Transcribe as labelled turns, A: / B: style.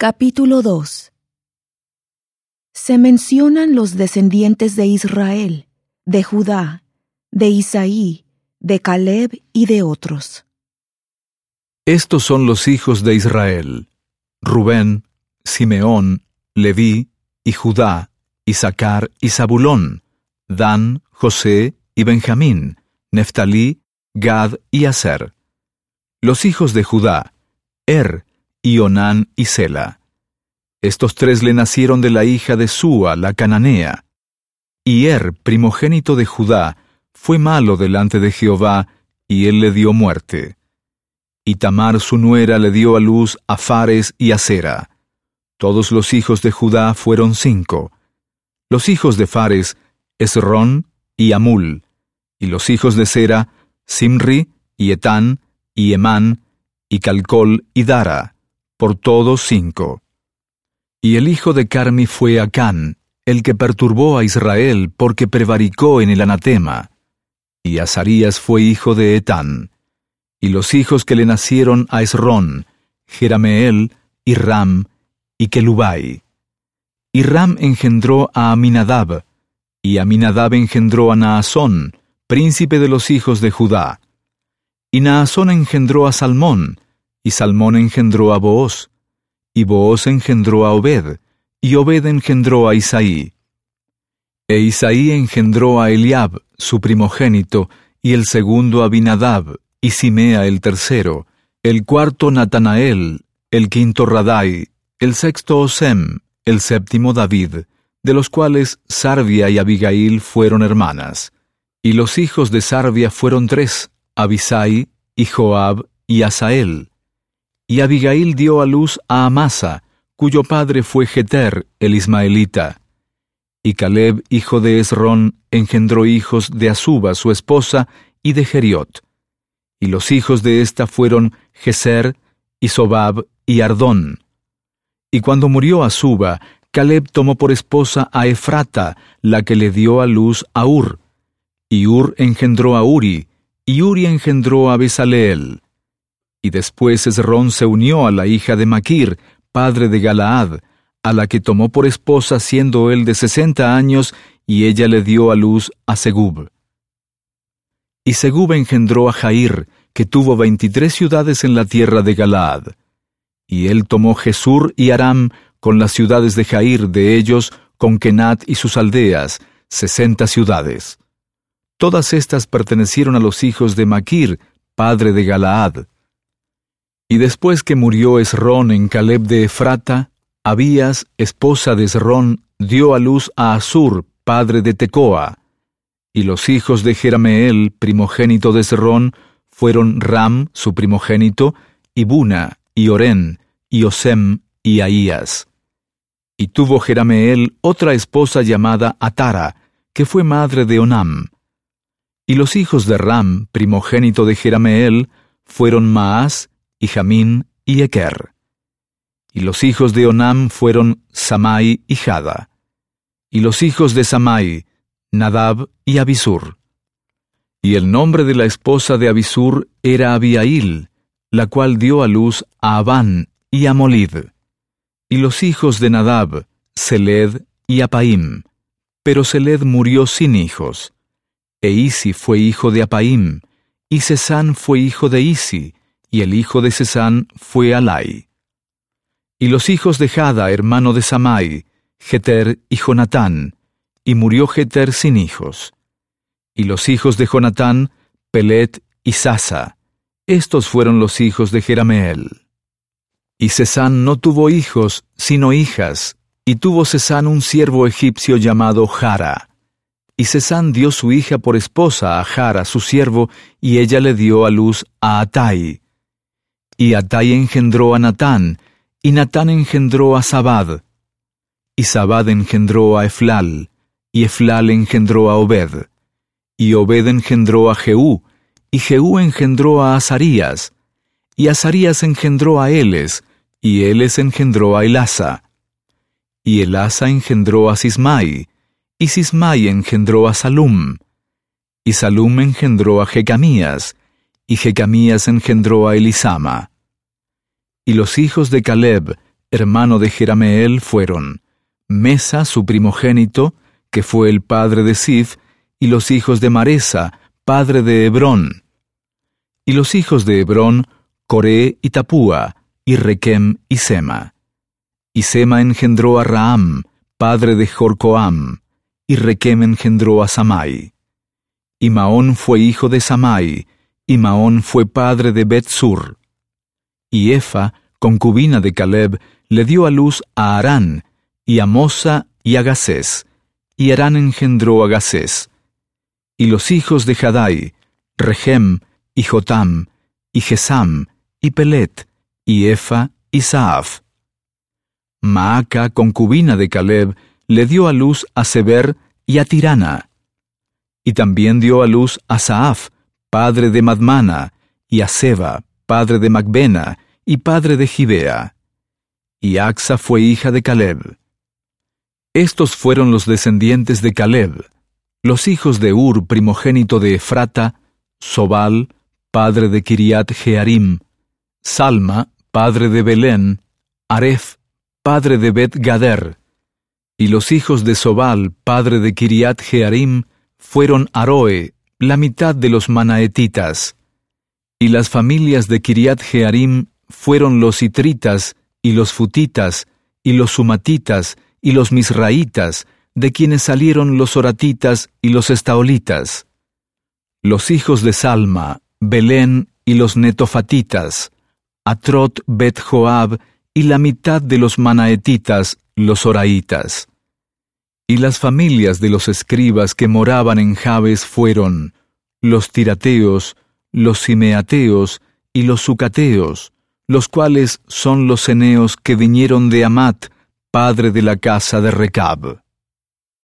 A: Capítulo 2 Se mencionan los descendientes de Israel, de Judá, de Isaí, de Caleb y de otros.
B: Estos son los hijos de Israel: Rubén, Simeón, Leví y Judá, Isaacar y Zabulón, Dan, José y Benjamín, Neftalí, Gad y Aser. Los hijos de Judá: Er, y Onán y Sela. Estos tres le nacieron de la hija de Súa, la cananea. Y Er, primogénito de Judá, fue malo delante de Jehová, y él le dio muerte. Y Tamar su nuera le dio a luz a Fares y a Sera. Todos los hijos de Judá fueron cinco. Los hijos de Fares, Esrón y Amul. Y los hijos de Sera, Simri y Etán y Emán y Calcol y Dara por todos cinco. Y el hijo de Carmi fue Acán, el que perturbó a Israel porque prevaricó en el anatema. Y Azarías fue hijo de Etán. Y los hijos que le nacieron a Esrón, Jerameel, y Ram, y Kelubai. Y Ram engendró a Aminadab, y Aminadab engendró a Naasón, príncipe de los hijos de Judá. Y Naasón engendró a Salmón, y Salmón engendró a Booz, y Booz engendró a Obed, y Obed engendró a Isaí. E Isaí engendró a Eliab, su primogénito, y el segundo a Binadab, y Simea el tercero, el cuarto Natanael, el quinto Radai, el sexto Osem, el séptimo David, de los cuales Sarvia y Abigail fueron hermanas. Y los hijos de Sarvia fueron tres, Abisai, y Joab, y Asael. Y Abigail dio a luz a Amasa, cuyo padre fue Jeter, el ismaelita. Y Caleb, hijo de Esrón, engendró hijos de Azuba, su esposa, y de Geriot. Y los hijos de ésta fueron Geser, y Sobab, y Ardón. Y cuando murió Azuba, Caleb tomó por esposa a Efrata, la que le dio a luz a Ur. Y Ur engendró a Uri, y Uri engendró a Besaleel. Y después Esrón se unió a la hija de Maquir, padre de Galaad, a la que tomó por esposa siendo él de sesenta años, y ella le dio a luz a Segub. Y Segub engendró a Jair, que tuvo veintitrés ciudades en la tierra de Galaad. Y él tomó Jesur y Aram, con las ciudades de Jair de ellos, con Kenat y sus aldeas, sesenta ciudades. Todas estas pertenecieron a los hijos de Maquir, padre de Galaad. Y después que murió Esrón en Caleb de Efrata, Abías, esposa de Esrón, dio a luz a Asur, padre de Tecoa. Y los hijos de Jerameel, primogénito de Esrón, fueron Ram, su primogénito, y Buna, y Oren, y Osem, y Ahías. Y tuvo Jerameel otra esposa llamada Atara, que fue madre de Onam. Y los hijos de Ram, primogénito de Jerameel, fueron Maas, y Jamín y Eker. Y los hijos de Onam fueron Samai y Jada. Y los hijos de Samai, Nadab y Abisur. Y el nombre de la esposa de Abisur era Abiail, la cual dio a luz a Abán y a Molid. Y los hijos de Nadab, Seled y Apaim. Pero Seled murió sin hijos. E Isi fue hijo de Apaim, y Sesán fue hijo de Isi, y el hijo de Sesán fue Alai. Y los hijos de Jada, hermano de Samai, Jeter y Jonatán, y murió Jeter sin hijos. Y los hijos de Jonatán, Pelet y Sasa. Estos fueron los hijos de Jerameel. Y Sesán no tuvo hijos, sino hijas, y tuvo Sesán un siervo egipcio llamado Jara. Y Sesán dio su hija por esposa a Jara, su siervo, y ella le dio a luz a Atai. Y Atai engendró a Natán, y Natán engendró a Sabad. Y Sabad engendró a Eflal, y Eflal engendró a Obed. Y Obed engendró a Jehú, y Jehú engendró a Azarías. Y Azarías engendró a Eles, y Eles engendró a Elasa. Y Elasa engendró a Sismai, y Sismai engendró a Salum. Y Salum engendró a Jecamías, y Jecamías engendró a Elisama. Y los hijos de Caleb, hermano de Jerameel, fueron Mesa, su primogénito, que fue el padre de Sif, y los hijos de Maresa, padre de Hebrón. Y los hijos de Hebrón, Coré y Tapúa, y Requem y Sema. Y Sema engendró a Raam, padre de Jorcoam, y Requem engendró a Samai. Y Maón fue hijo de Samai, y Maón fue padre de Betsur. Y Efa, concubina de Caleb, le dio a luz a Arán, y a Mosa y a Gasés, y Arán engendró a Gasés. Y los hijos de Hadai, Regem, y Jotam, y Gesam, y Pelet, y Efa, y Saaf. Maaca, concubina de Caleb, le dio a luz a Seber y a Tirana. Y también dio a luz a Saaf, padre de Madmana, y a Seba, padre de Macbena, y padre de Gibea. Y Axa fue hija de Caleb. Estos fueron los descendientes de Caleb, los hijos de Ur, primogénito de Efrata, Sobal, padre de Kiriat Jearim, Salma, padre de Belén, Aref, padre de Bet Gader, y los hijos de Sobal, padre de Kiriat Jearim, fueron Aroe, la mitad de los manaetitas. Y las familias de Kiriat Jearim fueron los itritas, y los futitas, y los sumatitas, y los misraitas, de quienes salieron los oratitas y los estaolitas. Los hijos de Salma, Belén y los netofatitas, Atrot Bet Joab y la mitad de los manaetitas, los oraitas. Y las familias de los escribas que moraban en Jabes fueron los tirateos, los simeateos y los sucateos, los cuales son los eneos que vinieron de Amat, padre de la casa de Recab.